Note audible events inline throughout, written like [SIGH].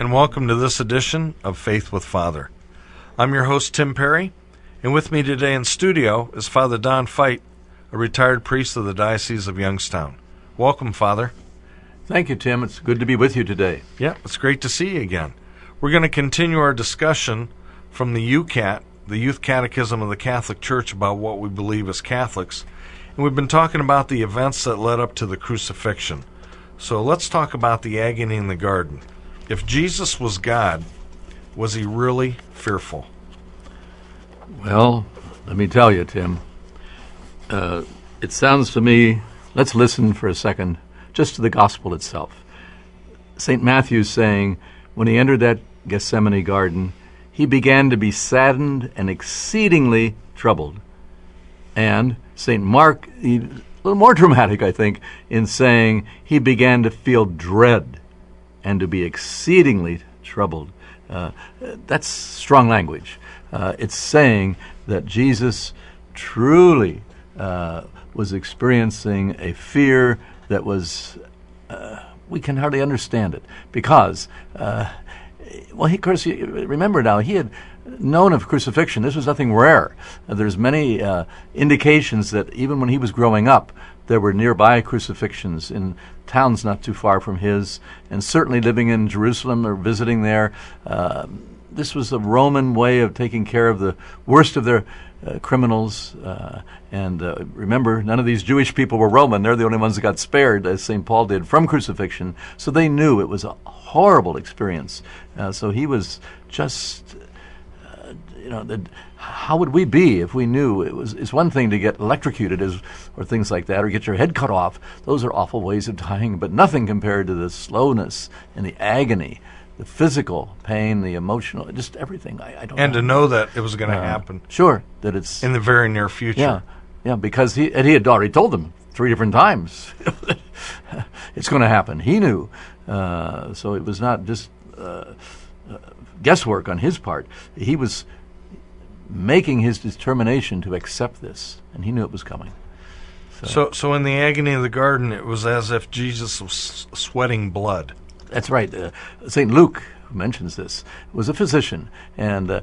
and welcome to this edition of Faith with Father. I'm your host, Tim Perry, and with me today in studio is Father Don Fite, a retired priest of the Diocese of Youngstown. Welcome, Father. Thank you, Tim. It's good to be with you today. Yeah, it's great to see you again. We're going to continue our discussion from the YOUCAT, the Youth Catechism of the Catholic Church, about what we believe as Catholics. And we've been talking about the events that led up to the crucifixion. So let's talk about the agony in the garden. If Jesus was God, was he really fearful? Well, let me tell you, Tim. Uh, it sounds to me, let's listen for a second just to the gospel itself. St. Matthew's saying, when he entered that Gethsemane garden, he began to be saddened and exceedingly troubled. And St. Mark, he, a little more [LAUGHS] dramatic, I think, in saying he began to feel dread and to be exceedingly troubled. Uh, that's strong language. Uh, it's saying that Jesus truly uh, was experiencing a fear that was, uh, we can hardly understand it because, uh, well, he, of course, remember now, he had known of crucifixion. This was nothing rare. There's many uh, indications that even when he was growing up, there were nearby crucifixions in towns not too far from his, and certainly living in Jerusalem or visiting there. Uh, this was the Roman way of taking care of the worst of their uh, criminals. Uh, and uh, remember, none of these Jewish people were Roman. They're the only ones that got spared, as St. Paul did, from crucifixion. So they knew it was a horrible experience. Uh, so he was just, you know, the, how would we be if we knew it was? It's one thing to get electrocuted, as, or things like that, or get your head cut off. Those are awful ways of dying, but nothing compared to the slowness and the agony the physical pain, the emotional, just everything. I, I don't. And know. to know that it was going to Uh, happen Sure, that it's in the very near future. yeah, yeah, because he and he had already told them three different times [LAUGHS] it's going to happen. He knew, uh, so it was not just uh, uh, guesswork on his part. He was making his determination to accept this, and he knew it was coming. So, so in the agony of the garden, it was as if Jesus was sweating blood. That's right. Uh, St. Luke mentions this, was a physician, and uh,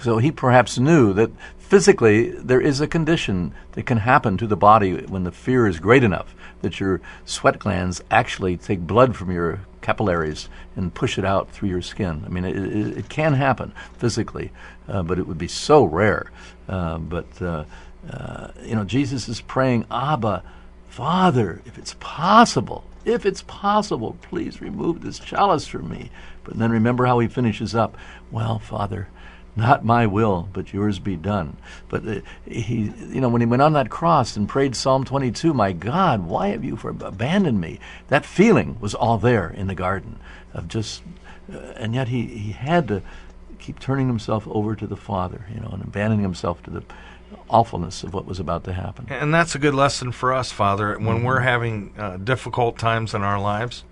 so he perhaps knew that physically there is a condition that can happen to the body when the fear is great enough that your sweat glands actually take blood from your capillaries and push it out through your skin. I mean, it, it, it can happen physically, uh, but it would be so rare. Uh, but, uh, uh, you know, Jesus is praying, Abba, Father, if it's possible, if it's possible, please remove this chalice from me. But then remember how he finishes up. Well, Father, not my will, but yours be done. But uh, he, you know, when he went on that cross and prayed Psalm 22, my God, why have you for abandoned me? That feeling was all there in the garden of just, uh, and yet he, he had to keep turning himself over to the Father, you know, and abandoning himself to the awfulness of what was about to happen. And that's a good lesson for us, Father, when we're having uh, difficult times in our lives,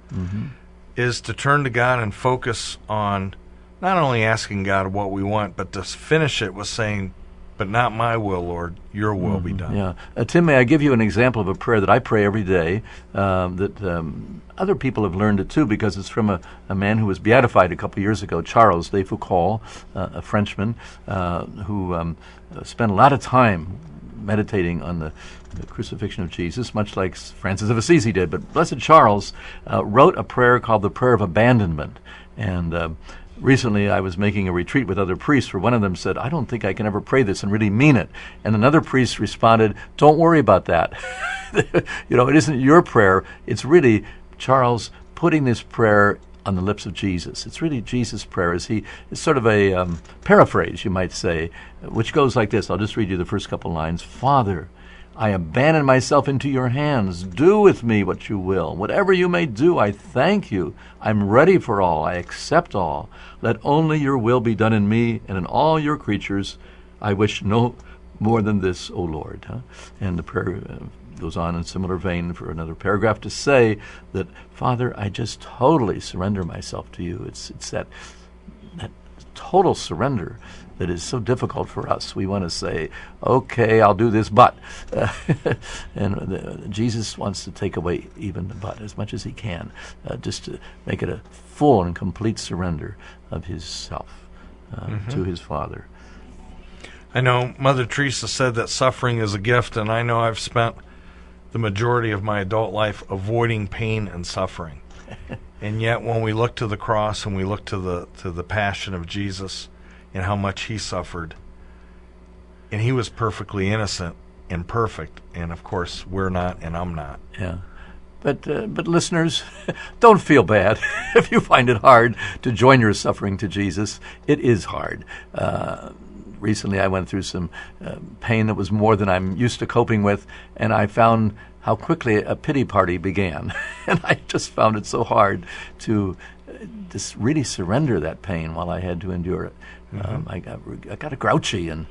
is to turn to God and focus on not only asking God what we want, but to finish it with saying, "But not my will, Lord; Your will be done." Yeah. Uh, Tim, may I give you an example of a prayer that I pray every day um, that um, other people have learned it too because it's from a, a man who was beatified a couple years ago, Charles de Foucault, uh, a Frenchman uh, who um, spent a lot of time meditating on the, the crucifixion of Jesus, much like Francis of Assisi did. But Blessed Charles uh, wrote a prayer called the Prayer of Abandonment. And uh, recently I was making a retreat with other priests where one of them said, I don't think I can ever pray this and really mean it. And another priest responded, Don't worry about that. [LAUGHS] you know, it isn't your prayer, it's really Charles putting this prayer on the lips of Jesus. It's really Jesus' prayer. Is he? It's sort of a um, paraphrase, you might say, which goes like this. I'll just read you the first couple lines. Father, I abandon myself into your hands. Do with me what you will. Whatever you may do, I thank you. I'm ready for all. I accept all. Let only your will be done in me and in all your creatures. I wish no more than this, O Lord. Huh? And the prayer uh, goes on in similar vein for another paragraph to say that, Father, I just totally surrender myself to you. It's, it's that, that total surrender that is so difficult for us. We want to say, okay, I'll do this, but. [LAUGHS] and the, Jesus wants to take away even the but as much as he can, uh, just to make it a full and complete surrender of his self uh, mm-hmm. to his Father. I know Mother Teresa said that suffering is a gift, and I know I've spent the majority of my adult life avoiding pain and suffering. [LAUGHS] and yet when we look to the cross and we look to the to the passion of Jesus and how much he suffered and he was perfectly innocent and perfect and of course we're not and I'm not. Yeah. But uh, but listeners, [LAUGHS] don't feel bad [LAUGHS] if you find it hard to join your suffering to Jesus. It is hard. Uh, recently I went through some uh, pain that was more than I'm used to coping with, and I found how quickly a pity party began. [LAUGHS] and I just found it so hard to just really surrender that pain while I had to endure it. Mm-hmm. Um, I, got, I got grouchy and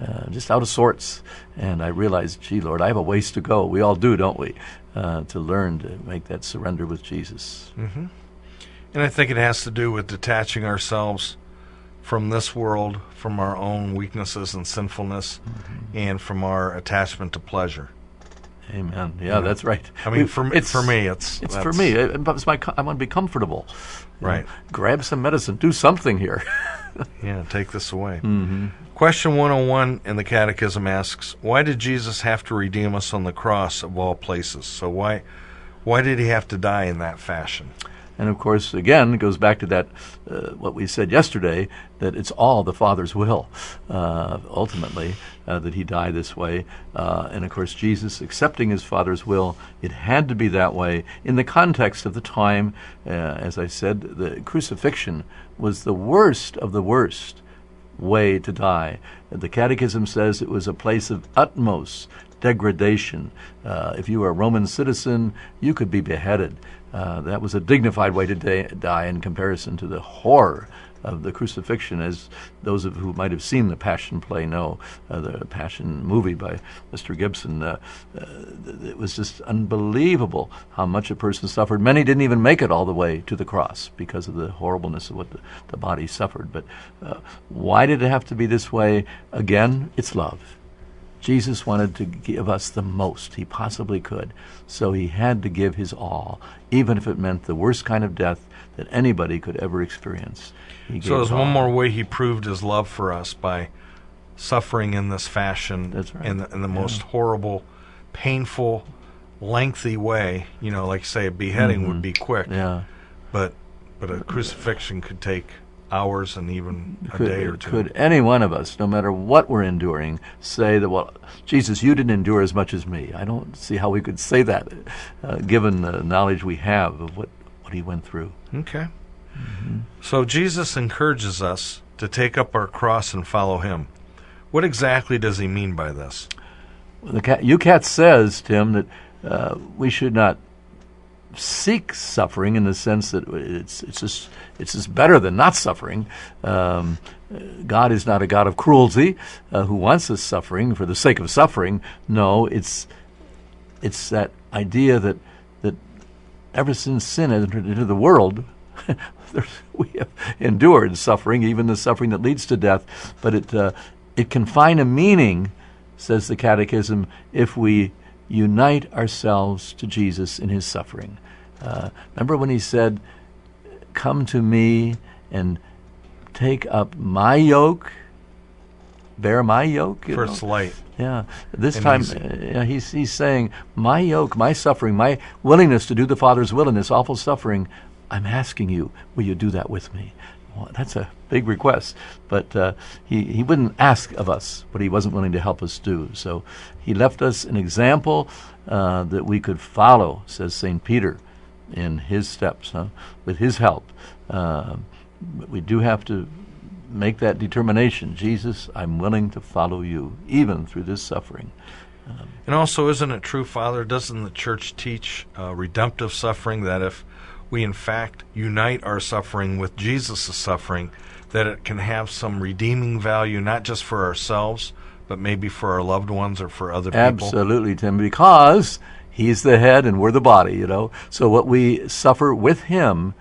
uh, just out of sorts. And I realized, gee, Lord, I have a ways to go. We all do, don't we? Uh, to learn to make that surrender with Jesus. Mm-hmm. And I think it has to do with detaching ourselves from this world, from our own weaknesses and sinfulness, mm-hmm. and from our attachment to pleasure. Amen. Yeah, that's right. I mean, for me, it's, for me, it's it's for me. It's my. I want to be comfortable. Right. know, grab some medicine. Do something here. [LAUGHS] yeah. Take this away. Mm-hmm. Question 101 in the Catechism asks, "Why did Jesus have to redeem us on the cross of all places? So why, why did he have to die in that fashion?" And of course, again, it goes back to that uh, what we said yesterday that it's all the Father's will, uh, ultimately, uh, that He die this way. Uh, and of course, Jesus accepting His Father's will, it had to be that way in the context of the time. Uh, as I said, the crucifixion was the worst of the worst way to die. The Catechism says it was a place of utmost degradation. Uh, if you were a Roman citizen, you could be beheaded. Uh, that was a dignified way to da- die in comparison to the horror of the crucifixion, as those of who might have seen the Passion play know, uh, the Passion movie by Mr. Gibson. Uh, uh, it was just unbelievable how much a person suffered. Many didn't even make it all the way to the cross because of the horribleness of what the, the body suffered. But uh, why did it have to be this way? Again, it's love. Jesus wanted to give us the most he possibly could, so he had to give his all, even if it meant the worst kind of death that anybody could ever experience. so there's one more way he proved his love for us by suffering in this fashion, That's right. in the, in the yeah. most horrible, painful, lengthy way. You know, like say a beheading mm-hmm. would be quick, yeah, but but a crucifixion could take hours and even a could, day or two. Could any one of us, no matter what we're enduring, say that, well, Jesus, you didn't endure as much as me? I don't see how we could say that, uh, given the knowledge we have of what, what he went through. Okay. Mm-hmm. So Jesus encourages us to take up our cross and follow him. What exactly does he mean by this? Well, the YOUCAT says, Tim, that uh, we should not seek suffering in the sense that it's it's just it's just better than not suffering. Um, God is not a God of cruelty uh, who wants us suffering for the sake of suffering. No, it's it's that idea that that ever since sin entered into the world, [LAUGHS] we have endured suffering, even the suffering that leads to death. But it uh, it can find a meaning, says the Catechism, if we unite ourselves to Jesus in his suffering. Uh, remember when he said, Come to me and take up my yoke, bear my yoke? First know? light. Yeah. This and time uh, he's, he's saying, My yoke, my suffering, my willingness to do the Father's will in this awful suffering, I'm asking you, will you do that with me? Well, that's a big request, but uh, he, he wouldn't ask of us what he wasn't willing to help us do. So he left us an example uh, that we could follow, says St. Peter in his steps, huh? with his help. Uh, but we do have to make that determination. Jesus, I'm willing to follow you, even through this suffering. And also, isn't it true, Father? Doesn't the church teach uh, redemptive suffering that if we in fact unite our suffering with Jesus' suffering, that it can have some redeeming value, not just for ourselves, but maybe for our loved ones or for other people? Absolutely, Tim, because he's the head and we're the body, you know. So what we suffer with him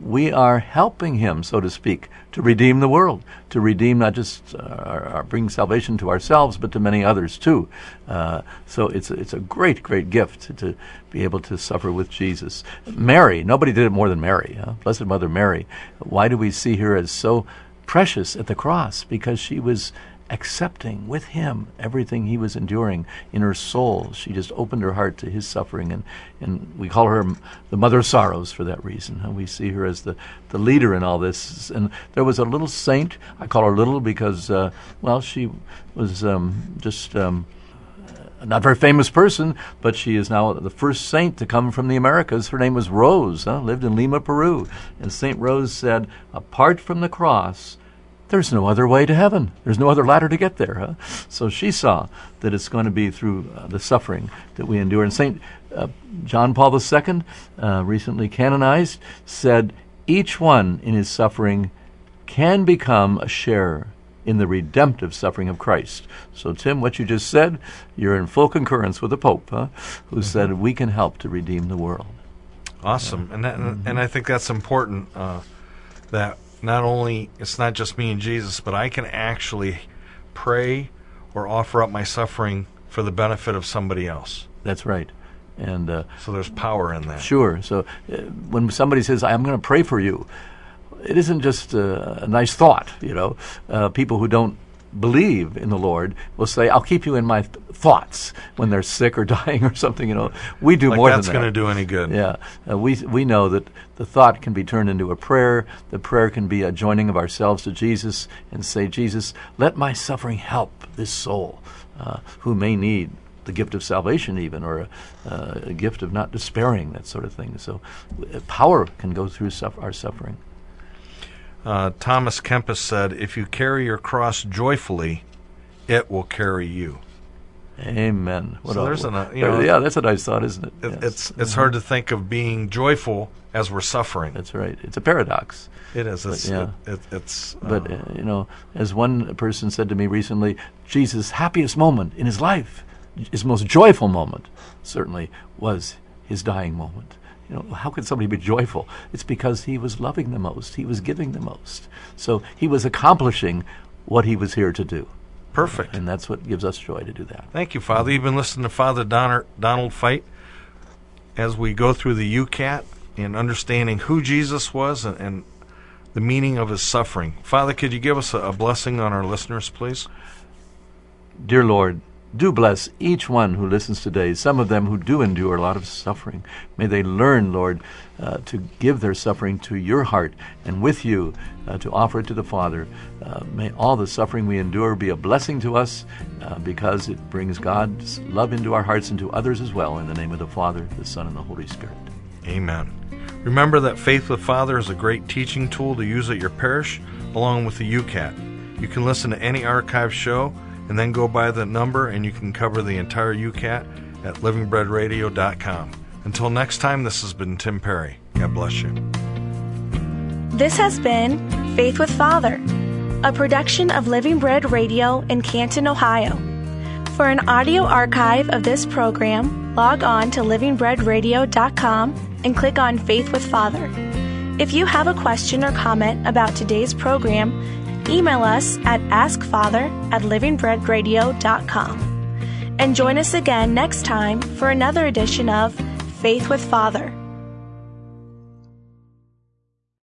we are helping him, so to speak, to redeem the world, to redeem not just uh, our, our bring salvation to ourselves, but to many others too. Uh, so it's a, it's a great, great gift to, to, be able to suffer with Jesus. Mary, nobody did it more than Mary, huh? Blessed Mother Mary. Why do we see her as so precious at the cross? Because she was accepting with him everything he was enduring in her soul. She just opened her heart to his suffering, and, and we call her the mother of sorrows for that reason. And we see her as the, the leader in all this. And there was a little saint, I call her little because, uh, well, she was um, just. Um, not very famous person, but she is now the first saint to come from the Americas. Her name was Rose, huh? lived in Lima, Peru. And St. Rose said, Apart from the cross, there's no other way to heaven. There's no other ladder to get there. Huh? So she saw that it's going to be through uh, the suffering that we endure. And St. Uh, John Paul II, uh, recently canonized, said each one in his suffering can become a sharer in the redemptive suffering of Christ. So, Tim, what you just said, you're in full concurrence with the Pope, huh, who mm-hmm. said we can help to redeem the world. Awesome, and that, mm-hmm. and I think that's important. Uh, that not only it's not just me and Jesus, but I can actually pray or offer up my suffering for the benefit of somebody else. That's right. And uh, so there's power in that. Sure. So uh, when somebody says, "I'm going to pray for you," it isn't just a, a nice thought. You know, uh, people who don't believe in the Lord will say, "I'll keep you in my th- thoughts when they're sick or [LAUGHS] dying or something." You know, we do like more than that. That's going to do any good. Yeah, uh, we we know that the thought can be turned into a prayer. The prayer can be a joining of ourselves to Jesus and say, "Jesus, let my suffering help this soul uh, who may need." The gift of salvation, even, or a, uh, a, gift of not despairing, that sort of thing. So, uh, power can go through suffer- our suffering. Uh, Thomas Kempis said, If you carry your cross joyfully, it will carry you. Amen. What so there's a, you know, yeah, that's a nice thought, isn't it? it yes. It's it's mm-hmm. hard to think of being joyful as we're suffering. That's right. It's a paradox. It is. It's, but, yeah. It, it, it's. Uh, but uh, you know, as one person said to me recently, Jesus' happiest moment in his life, his most joyful moment, certainly was his dying moment. You know, how could somebody be joyful? It's because he was loving the most. He was giving the most. So he was accomplishing what he was here to do. Perfect. And that's what gives us joy to do that. Thank you, Father. You've been listening to Father Donner, Donald Fite as we go through the YOUCAT and understanding who Jesus was and, and the meaning of his suffering. Father, could you give us a, a blessing on our listeners, please? Dear Lord, do bless each one who listens today, some of them who do endure a lot of suffering. May they learn, Lord, uh, to give their suffering to your heart and with you uh, to offer it to the Father. Uh, may all the suffering we endure be a blessing to us uh, because it brings God's love into our hearts and to others as well. In the name of the Father, the Son, and the Holy Spirit. Amen. Remember that Faith with Father is a great teaching tool to use at your parish along with the YOUCAT. You can listen to any archive show and then go by the number and you can cover the entire YOUCAT at livingbreadradio.com. Until next time, this has been Tim Perry. God bless you. This has been Faith with Father, a production of Living Bread Radio in Canton, Ohio. For an audio archive of this program, log on to livingbreadradio.com and click on Faith with Father. If you have a question or comment about today's program, email us at askfather at livingbreadradio.com. And join us again next time for another edition of Faith with Father.